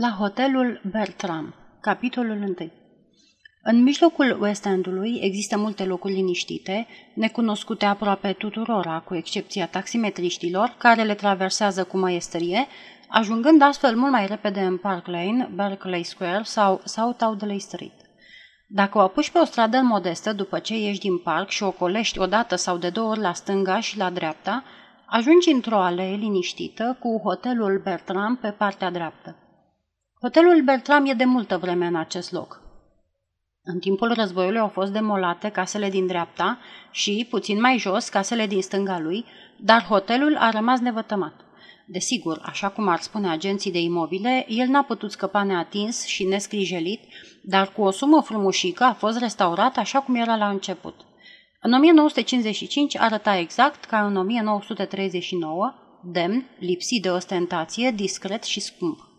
La hotelul Bertram, capitolul 1 În mijlocul West Endului există multe locuri liniștite, necunoscute aproape tuturora, cu excepția taximetriștilor, care le traversează cu maestrie, ajungând astfel mult mai repede în Park Lane, Berkeley Square sau South Audley Street. Dacă o apuci pe o stradă modestă după ce ieși din parc și o colești o dată sau de două ori la stânga și la dreapta, ajungi într-o alee liniștită cu hotelul Bertram pe partea dreaptă. Hotelul Bertram e de multă vreme în acest loc. În timpul războiului au fost demolate casele din dreapta și, puțin mai jos, casele din stânga lui, dar hotelul a rămas nevătămat. Desigur, așa cum ar spune agenții de imobile, el n-a putut scăpa neatins și nescrijelit, dar cu o sumă frumușică a fost restaurat așa cum era la început. În 1955 arăta exact ca în 1939, demn, lipsit de ostentație, discret și scump.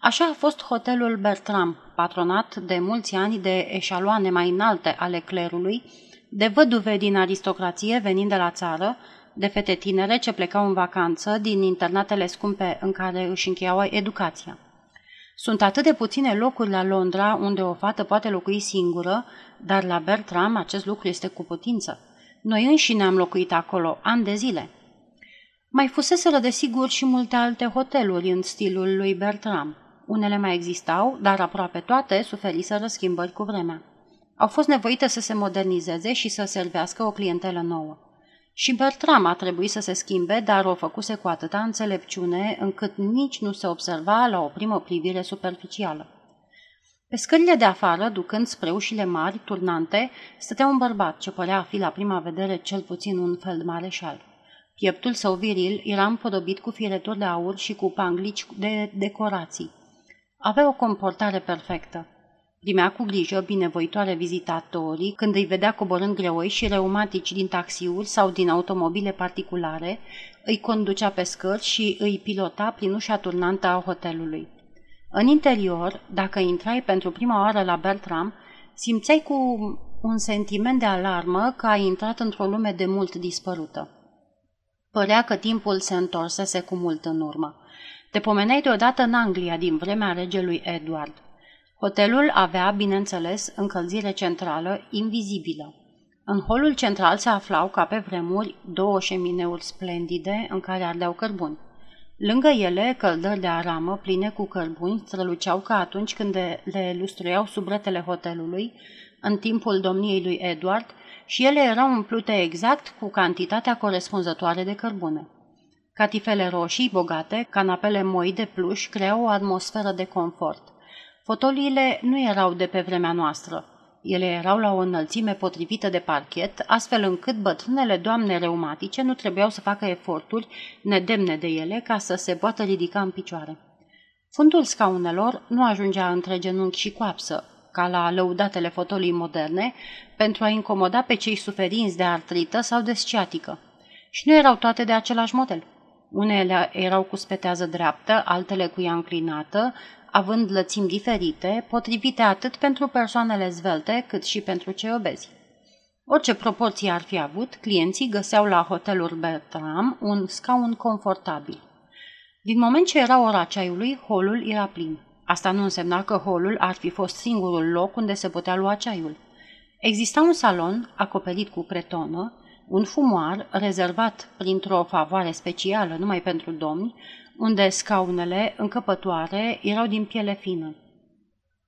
Așa a fost hotelul Bertram, patronat de mulți ani de eșaloane mai înalte ale clerului, de văduve din aristocrație venind de la țară, de fete tinere ce plecau în vacanță din internatele scumpe în care își încheiau educația. Sunt atât de puține locuri la Londra unde o fată poate locui singură, dar la Bertram acest lucru este cu putință. Noi înșine am locuit acolo ani de zile. Mai fuseseră desigur și multe alte hoteluri în stilul lui Bertram. Unele mai existau, dar aproape toate suferiseră schimbări cu vremea. Au fost nevoite să se modernizeze și să servească o clientelă nouă. Și Bertram a trebuit să se schimbe, dar o făcuse cu atâta înțelepciune încât nici nu se observa la o primă privire superficială. Pe scările de afară, ducând spre ușile mari, turnante, stătea un bărbat ce părea a fi la prima vedere cel puțin un fel mareșal. Pieptul său viril era împodobit cu fireturi de aur și cu panglici de decorații. Avea o comportare perfectă. Primea cu grijă binevoitoare vizitatorii când îi vedea coborând greoi și reumatici din taxiuri sau din automobile particulare, îi conducea pe scări și îi pilota prin ușa turnantă a hotelului. În interior, dacă intrai pentru prima oară la Bertram, simțeai cu un sentiment de alarmă că ai intrat într-o lume de mult dispărută. Părea că timpul se întorsese cu mult în urmă. Te pomeneai deodată în Anglia din vremea regelui Edward. Hotelul avea, bineînțeles, încălzire centrală invizibilă. În holul central se aflau, ca pe vremuri, două șemineuri splendide în care ardeau cărbuni. Lângă ele, căldări de aramă pline cu cărbuni străluceau ca atunci când le lustruiau subretele hotelului, în timpul domniei lui Edward, și ele erau umplute exact cu cantitatea corespunzătoare de cărbune. Catifele roșii bogate, canapele moi de pluș creau o atmosferă de confort. Fotoliile nu erau de pe vremea noastră. Ele erau la o înălțime potrivită de parchet, astfel încât bătrânele doamne reumatice nu trebuiau să facă eforturi nedemne de ele ca să se poată ridica în picioare. Fundul scaunelor nu ajungea între genunchi și coapsă, ca la lăudatele fotolii moderne, pentru a incomoda pe cei suferinți de artrită sau de sciatică. Și nu erau toate de același model. Unele erau cu spetează dreaptă, altele cu ea înclinată, având lățimi diferite, potrivite atât pentru persoanele zvelte cât și pentru cei obezi. Orice proporție ar fi avut, clienții găseau la hotelul Bertram un scaun confortabil. Din moment ce era ora ceaiului, holul era plin. Asta nu însemna că holul ar fi fost singurul loc unde se putea lua ceaiul. Exista un salon acoperit cu cretonă, un fumoar rezervat printr-o favoare specială numai pentru domni, unde scaunele încăpătoare erau din piele fină.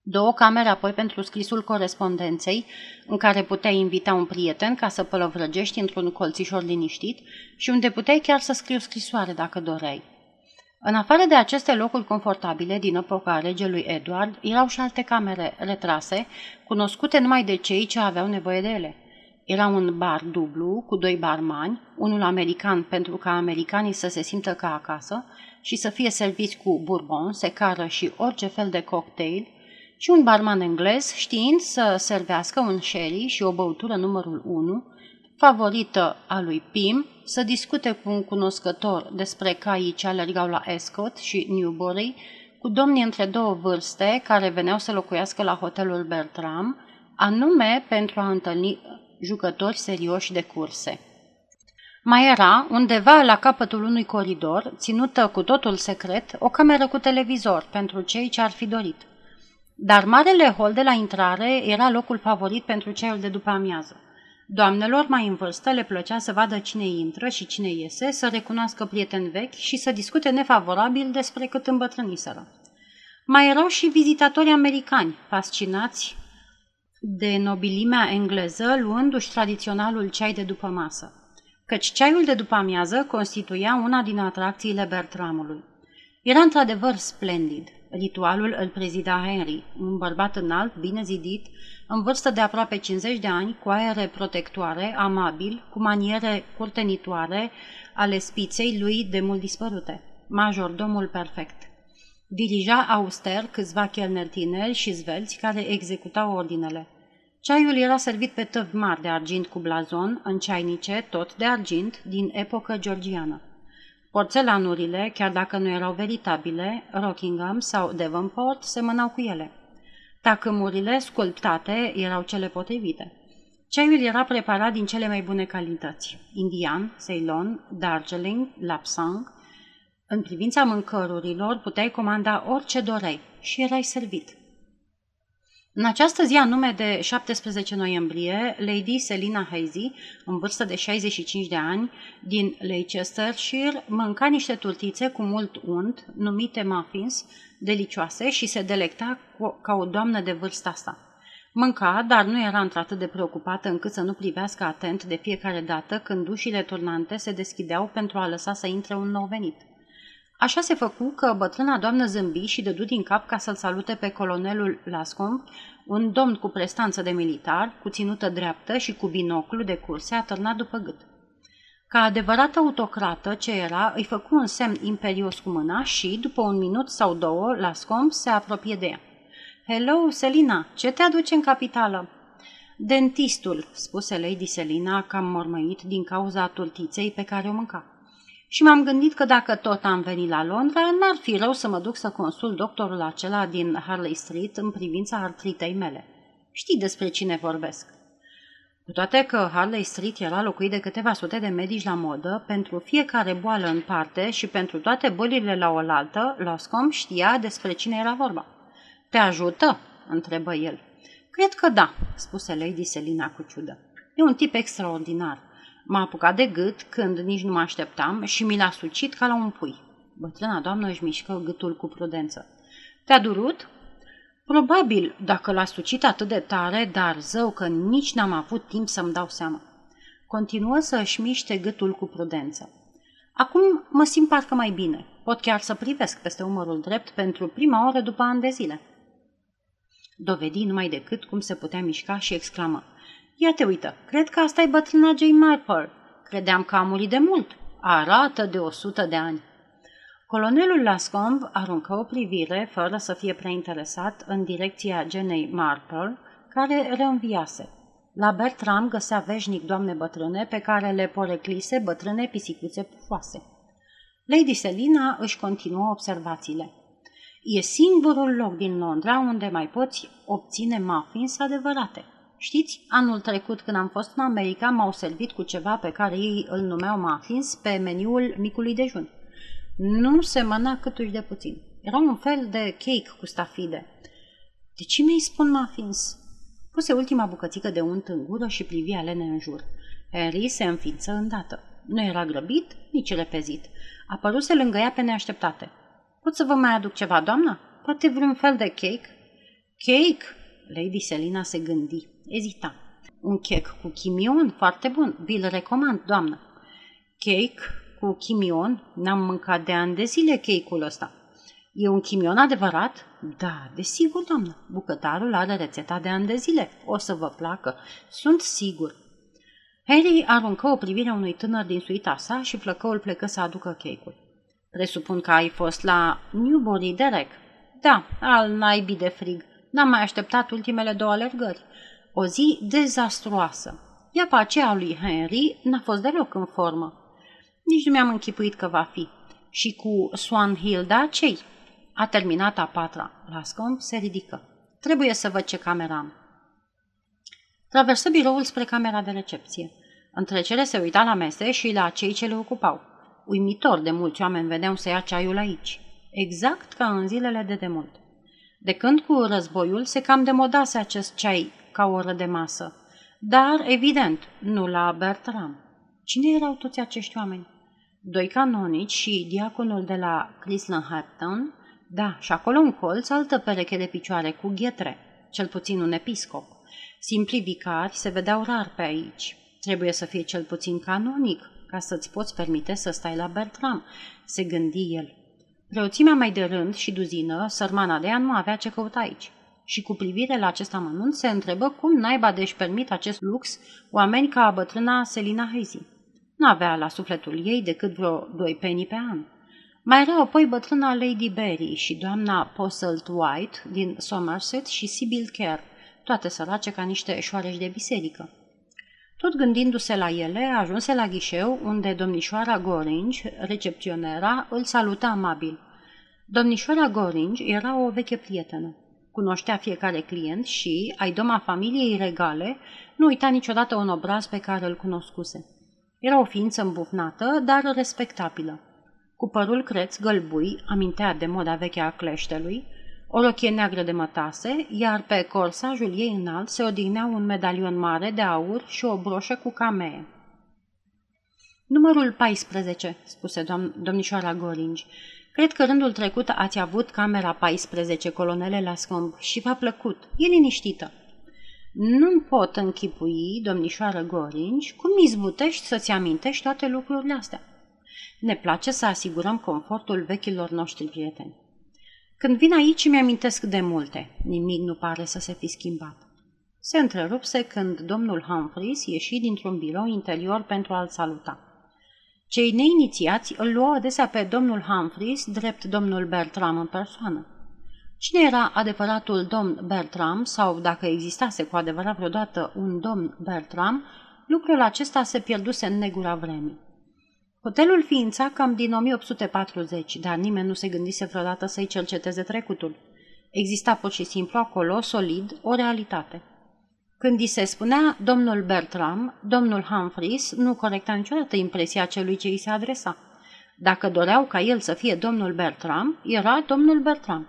Două camere apoi pentru scrisul corespondenței, în care puteai invita un prieten ca să pălăvrăgești într-un colțișor liniștit și unde puteai chiar să scrii o scrisoare dacă doreai. În afară de aceste locuri confortabile din epoca regelui Edward, erau și alte camere retrase, cunoscute numai de cei ce aveau nevoie de ele. Era un bar dublu cu doi barmani, unul american pentru ca americanii să se simtă ca acasă și să fie serviți cu bourbon, secară și orice fel de cocktail, și un barman englez știind să servească un sherry și o băutură numărul 1, favorită a lui Pim, să discute cu un cunoscător despre caii ce alergau la Escot și Newbury, cu domnii între două vârste care veneau să locuiască la hotelul Bertram, anume pentru a întâlni jucători serioși de curse. Mai era, undeva la capătul unui coridor, ținută cu totul secret, o cameră cu televizor pentru cei ce ar fi dorit. Dar marele hol de la intrare era locul favorit pentru ceaiul de după amiază. Doamnelor mai în vârstă le plăcea să vadă cine intră și cine iese, să recunoască prieteni vechi și să discute nefavorabil despre cât îmbătrâniseră. Mai erau și vizitatori americani, fascinați de nobilimea engleză, luându-și tradiționalul ceai de după masă. Căci ceaiul de după amiază constituia una din atracțiile Bertramului. Era într-adevăr splendid. Ritualul îl prezida Henry, un bărbat înalt, bine zidit, în vârstă de aproape 50 de ani, cu aere protectoare, amabil, cu maniere curtenitoare ale spiței lui de mult dispărute. Majordomul perfect. Dirija auster câțiva chelneri tineri și zvelți care executau ordinele. Ceaiul era servit pe tăvi mari de argint cu blazon, în ceainice, tot de argint, din epocă georgiană. Porțelanurile, chiar dacă nu erau veritabile, Rockingham sau Devonport semănau cu ele. Tacâmurile sculptate erau cele potrivite. Ceaiul era preparat din cele mai bune calități. Indian, Ceylon, Darjeeling, Lapsang. În privința mâncărurilor puteai comanda orice doreai și erai servit. În această zi anume de 17 noiembrie, Lady Selina Hazy, în vârstă de 65 de ani, din Leicestershire, mânca niște turtițe cu mult unt, numite muffins, delicioase și se delecta ca o doamnă de vârsta asta. Mânca, dar nu era într-atât de preocupată încât să nu privească atent de fiecare dată când ușile turnante se deschideau pentru a lăsa să intre un nou venit. Așa se făcu că bătrâna doamnă zâmbi și dădu din cap ca să-l salute pe colonelul Lascomb, un domn cu prestanță de militar, cu ținută dreaptă și cu binoclu de curse atârnat după gât. Ca adevărată autocrată ce era, îi făcu un semn imperios cu mâna și, după un minut sau două, Lascomb se apropie de ea. Hello, Selina, ce te aduce în capitală?" Dentistul," spuse Lady Selina, cam mormăit din cauza turtiței pe care o mânca și m-am gândit că dacă tot am venit la Londra, n-ar fi rău să mă duc să consult doctorul acela din Harley Street în privința artritei mele. Știi despre cine vorbesc. Cu toate că Harley Street era locuit de câteva sute de medici la modă, pentru fiecare boală în parte și pentru toate bolile la oaltă, Loscom știa despre cine era vorba. Te ajută?" întrebă el. Cred că da," spuse Lady Selina cu ciudă. E un tip extraordinar. M-a apucat de gât când nici nu mă așteptam și mi l-a sucit ca la un pui. Bătrâna doamnă își mișcă gâtul cu prudență. Te-a durut? Probabil, dacă l-a sucit atât de tare, dar zău că nici n-am avut timp să-mi dau seama. Continuă să își miște gâtul cu prudență. Acum mă simt parcă mai bine. Pot chiar să privesc peste umărul drept pentru prima oră după ani de zile. Dovedi numai decât cum se putea mișca și exclamă. Ia te uită, cred că asta e bătrâna Jane Marple. Credeam că a murit de mult. Arată de o sută de ani. Colonelul Lascomb aruncă o privire, fără să fie prea interesat, în direcția genei Marple, care reînviase. La Bertram găsea veșnic doamne bătrâne pe care le poreclise bătrâne pisicuțe pufoase. Lady Selina își continuă observațiile. E singurul loc din Londra unde mai poți obține muffins adevărate. Știți, anul trecut când am fost în America, m-au servit cu ceva pe care ei îl numeau muffins pe meniul micului dejun. Nu se măna câtuși de puțin. Era un fel de cake cu stafide. De ce mi-ai spun muffins? Puse ultima bucățică de unt în gură și privi alene în jur. Harry se înființă îndată. Nu era grăbit, nici repezit. Apăruse lângă ea pe neașteptate. Pot să vă mai aduc ceva, doamnă? Poate vreun fel de cake? Cake? Lady Selina se gândi. Ezita. Un cake cu chimion, foarte bun, vi-l recomand, doamnă. Cake cu chimion? N-am mâncat de ani de zile cake-ul ăsta. E un chimion adevărat? Da, desigur, doamnă. Bucătarul are rețeta de ani de zile. O să vă placă. Sunt sigur. Harry aruncă o privire unui tânăr din suita sa și flăcăul plecă să aducă cake-ul. Presupun că ai fost la Newbury, Derek. Da, al naibii de frig. N-am mai așteptat ultimele două alergări. O zi dezastruoasă. Ea pe aceea lui Henry n-a fost deloc în formă. Nici nu mi-am închipuit că va fi. Și cu Swan Hilda, cei? A terminat a patra. Lascomb se ridică. Trebuie să văd ce camera am. Traversă biroul spre camera de recepție. În trecere se uita la mese și la cei ce le ocupau. Uimitor de mulți oameni vedeau să ia ceaiul aici. Exact ca în zilele de demult. De când cu războiul se cam demodase acest ceai ca oră de masă. Dar, evident, nu la Bertram. Cine erau toți acești oameni? Doi canonici și diaconul de la Clisland da, și acolo un colț, altă pereche de picioare cu ghetre, cel puțin un episcop. Simpli vicari se vedeau rar pe aici. Trebuie să fie cel puțin canonic ca să-ți poți permite să stai la Bertram, se gândi el. Preoțimea mai de rând și duzină, sărmana de ea nu avea ce căuta aici. Și cu privire la acest amănunt se întrebă cum naiba de-și permit acest lux oameni ca bătrâna Selina Hazy. Nu avea la sufletul ei decât vreo doi penii pe an. Mai erau apoi bătrâna Lady Berry și doamna Posselt White din Somerset și Sibyl Kerr, toate sărace ca niște șoareși de biserică. Tot gândindu-se la ele, ajunse la ghișeu, unde domnișoara Goringe, recepționera, îl saluta amabil. Domnișoara Goringe era o veche prietenă. Cunoștea fiecare client și, ai doma familiei regale, nu uita niciodată un obraz pe care îl cunoscuse. Era o ființă îmbufnată, dar respectabilă. Cu părul creț gălbui, amintea de moda veche a cleștelui, o rochie neagră de mătase, iar pe corsajul ei înalt se odihnea un medalion mare de aur și o broșă cu camee. Numărul 14, spuse doam- domnișoara Goringi. Cred că rândul trecut ați avut camera 14, colonele la scomb, și v-a plăcut. E liniștită. Nu pot închipui, domnișoară Goringi, cum izbutești să-ți amintești toate lucrurile astea. Ne place să asigurăm confortul vechilor noștri prieteni. Când vin aici îmi amintesc de multe. Nimic nu pare să se fi schimbat. Se întrerupse când domnul Humphreys ieși dintr-un birou interior pentru a-l saluta. Cei neinițiați îl luau adesea pe domnul Humphreys drept domnul Bertram în persoană. Cine era adevăratul domn Bertram sau dacă existase cu adevărat vreodată un domn Bertram, lucrul acesta se pierduse în negura vremii. Hotelul ființa cam din 1840, dar nimeni nu se gândise vreodată să-i cerceteze trecutul. Exista pur și simplu acolo, solid, o realitate. Când îi se spunea domnul Bertram, domnul Humphreys nu corecta niciodată impresia celui ce îi se adresa. Dacă doreau ca el să fie domnul Bertram, era domnul Bertram.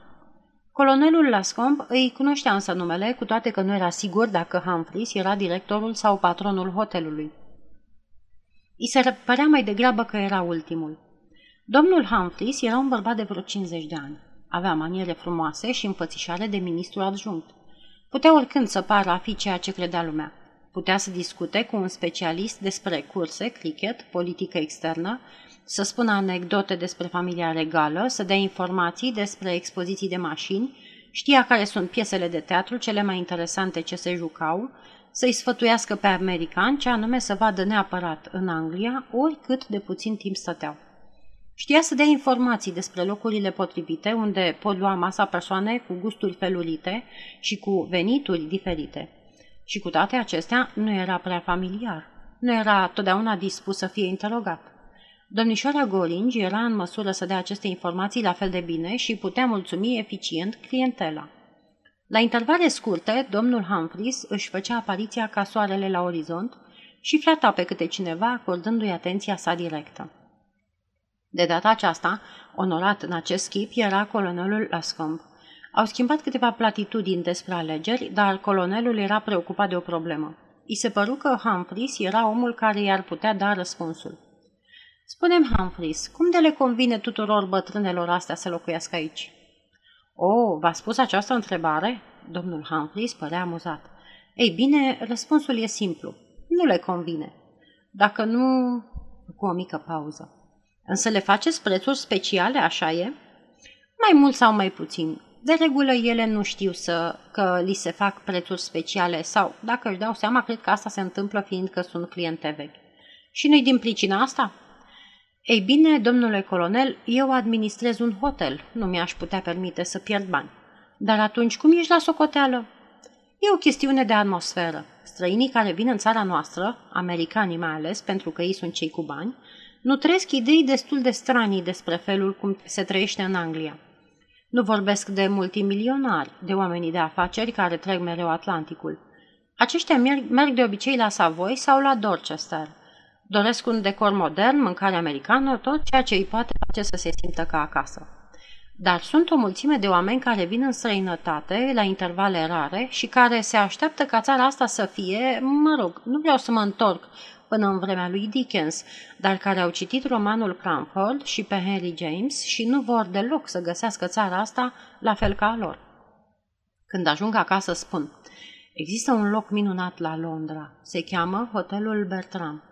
Colonelul Lascomb îi cunoștea însă numele, cu toate că nu era sigur dacă Humphreys era directorul sau patronul hotelului. I se părea mai degrabă că era ultimul. Domnul Humphreys era un bărbat de vreo 50 de ani. Avea maniere frumoase și înfățișare de ministru adjunct. Putea oricând să pară a fi ceea ce credea lumea. Putea să discute cu un specialist despre curse, cricket, politică externă, să spună anecdote despre familia regală, să dea informații despre expoziții de mașini, știa care sunt piesele de teatru cele mai interesante ce se jucau, să-i sfătuiască pe americani ce anume să vadă neapărat în Anglia, oricât de puțin timp stăteau. Știa să dea informații despre locurile potrivite unde pot lua masa persoane cu gusturi felurite și cu venituri diferite. Și cu toate acestea nu era prea familiar. Nu era totdeauna dispus să fie interogat. Domnișoara Goringi era în măsură să dea aceste informații la fel de bine și putea mulțumi eficient clientela. La intervale scurte, domnul Humphreys își făcea apariția ca soarele la orizont și flata pe câte cineva, acordându-i atenția sa directă. De data aceasta, onorat în acest chip, era colonelul Lascomb. Au schimbat câteva platitudini despre alegeri, dar colonelul era preocupat de o problemă. I se păru că Humphreys era omul care i-ar putea da răspunsul. Spunem, Humphreys, cum de le convine tuturor bătrânelor astea să locuiască aici? Oh, v-a spus această întrebare? Domnul Humphreys părea amuzat. Ei bine, răspunsul e simplu. Nu le convine. Dacă nu... Cu o mică pauză. Însă le faceți prețuri speciale, așa e? Mai mult sau mai puțin. De regulă ele nu știu să, că li se fac prețuri speciale sau, dacă își dau seama, cred că asta se întâmplă fiindcă sunt cliente vechi. Și nu-i din pricina asta? Ei bine, domnule colonel, eu administrez un hotel, nu mi-aș putea permite să pierd bani. Dar atunci cum ești la socoteală? E o chestiune de atmosferă. Străinii care vin în țara noastră, americanii mai ales, pentru că ei sunt cei cu bani, nu trăiesc idei destul de stranii despre felul cum se trăiește în Anglia. Nu vorbesc de multimilionari, de oamenii de afaceri care trec mereu Atlanticul. Aceștia merg, merg de obicei la Savoy sau la Dorchester. Doresc un decor modern, mâncare americană, tot ceea ce îi poate face să se simtă ca acasă. Dar sunt o mulțime de oameni care vin în străinătate la intervale rare și care se așteaptă ca țara asta să fie, mă rog, nu vreau să mă întorc până în vremea lui Dickens, dar care au citit romanul Cranford și pe Henry James și nu vor deloc să găsească țara asta la fel ca a lor. Când ajung acasă spun, există un loc minunat la Londra, se cheamă Hotelul Bertram.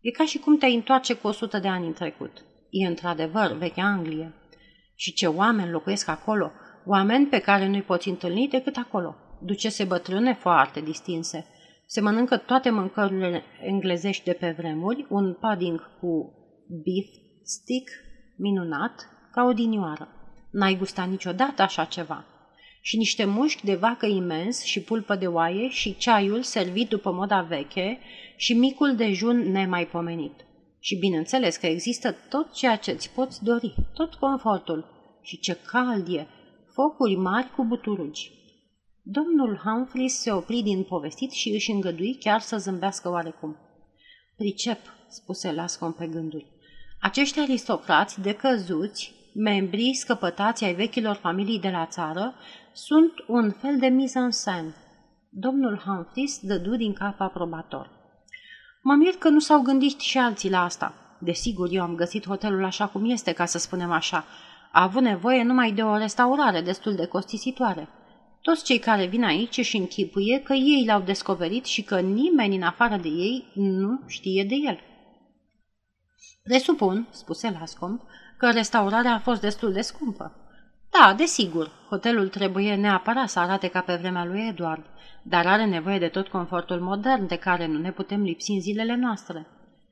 E ca și cum te întoarce cu 100 de ani în trecut. E într-adevăr vechea Anglie. Și ce oameni locuiesc acolo, oameni pe care nu-i poți întâlni decât acolo. Ducese bătrâne foarte distinse. Se mănâncă toate mâncărurile englezești de pe vremuri, un pudding cu beef stick minunat, ca o dinioară. N-ai gustat niciodată așa ceva. Și niște mușchi de vacă imens și pulpă de oaie și ceaiul servit după moda veche și micul dejun nemaipomenit. Și bineînțeles că există tot ceea ce îți poți dori, tot confortul. Și ce cald e! Focuri mari cu buturugi. Domnul Humphreys se opri din povestit și își îngădui chiar să zâmbească oarecum. Pricep, spuse Lascom pe gânduri. Acești aristocrați decăzuți, membrii scăpătați ai vechilor familii de la țară, sunt un fel de mise en scène. Domnul Humphreys dădu din cap aprobator. Mă mir că nu s-au gândit și alții la asta. Desigur, eu am găsit hotelul așa cum este, ca să spunem așa. A avut nevoie numai de o restaurare destul de costisitoare. Toți cei care vin aici își închipuie că ei l-au descoperit și că nimeni în afară de ei nu știe de el. Presupun, spuse Lascomb, că restaurarea a fost destul de scumpă. Da, desigur, hotelul trebuie neapărat să arate ca pe vremea lui Edward, dar are nevoie de tot confortul modern de care nu ne putem lipsi în zilele noastre.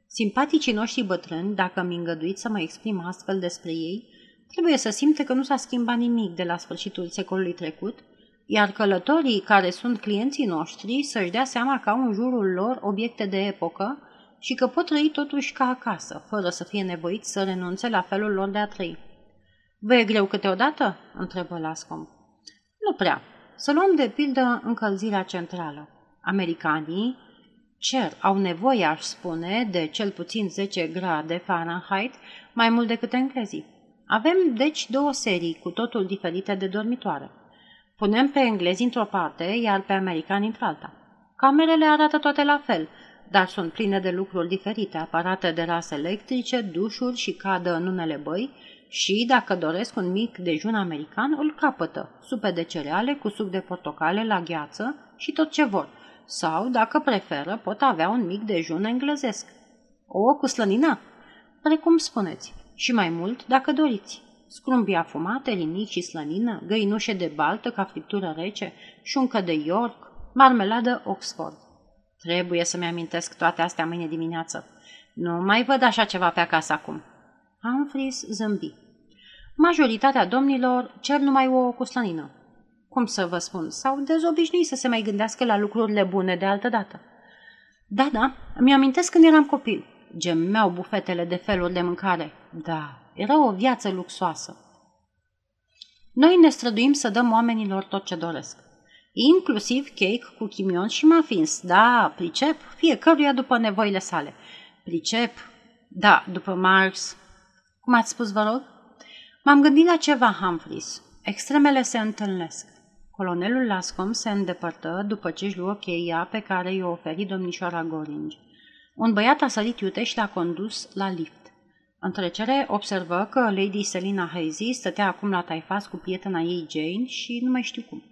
Simpaticii noștri bătrâni, dacă mi îngăduit să mă exprim astfel despre ei, trebuie să simte că nu s-a schimbat nimic de la sfârșitul secolului trecut, iar călătorii care sunt clienții noștri să-și dea seama că au în jurul lor obiecte de epocă și că pot trăi totuși ca acasă, fără să fie nevoiți să renunțe la felul lor de a trăi. Vă e greu câteodată?" întrebă Lascom. Nu prea. Să luăm de pildă încălzirea centrală. Americanii cer, au nevoie, aș spune, de cel puțin 10 grade Fahrenheit, mai mult decât englezii. Avem, deci, două serii cu totul diferite de dormitoare. Punem pe englezi într-o parte, iar pe americani într-alta. Camerele arată toate la fel, dar sunt pline de lucruri diferite, aparate de rase electrice, dușuri și cadă în unele băi, și, dacă doresc un mic dejun american, îl capătă, supe de cereale cu suc de portocale la gheață și tot ce vor. Sau, dacă preferă, pot avea un mic dejun englezesc. O cu slănină? Precum spuneți. Și mai mult, dacă doriți. Scrumbii afumate, linici și slănină, găinușe de baltă ca friptură rece, șuncă de York, marmeladă Oxford. Trebuie să-mi amintesc toate astea mâine dimineață. Nu mai văd așa ceva pe acasă acum. Humphreys zâmbi. Majoritatea domnilor cer numai o cu slănină. Cum să vă spun, s-au dezobișnuit să se mai gândească la lucrurile bune de altă dată. Da, da, îmi amintesc când eram copil. Gemeau bufetele de feluri de mâncare. Da, era o viață luxoasă. Noi ne străduim să dăm oamenilor tot ce doresc. Inclusiv cake cu chimion și muffins. Da, pricep, fiecăruia după nevoile sale. Pricep, da, după Marx. Cum ați spus, vă rog? M-am gândit la ceva, Humphreys. Extremele se întâlnesc. Colonelul Lascom se îndepărtă după ce își luă cheia pe care i-o oferi domnișoara Goringi. Un băiat a sărit iute și l-a condus la lift. În trecere observă că Lady Selina Hazy stătea acum la taifas cu prietena ei Jane și nu mai știu cum.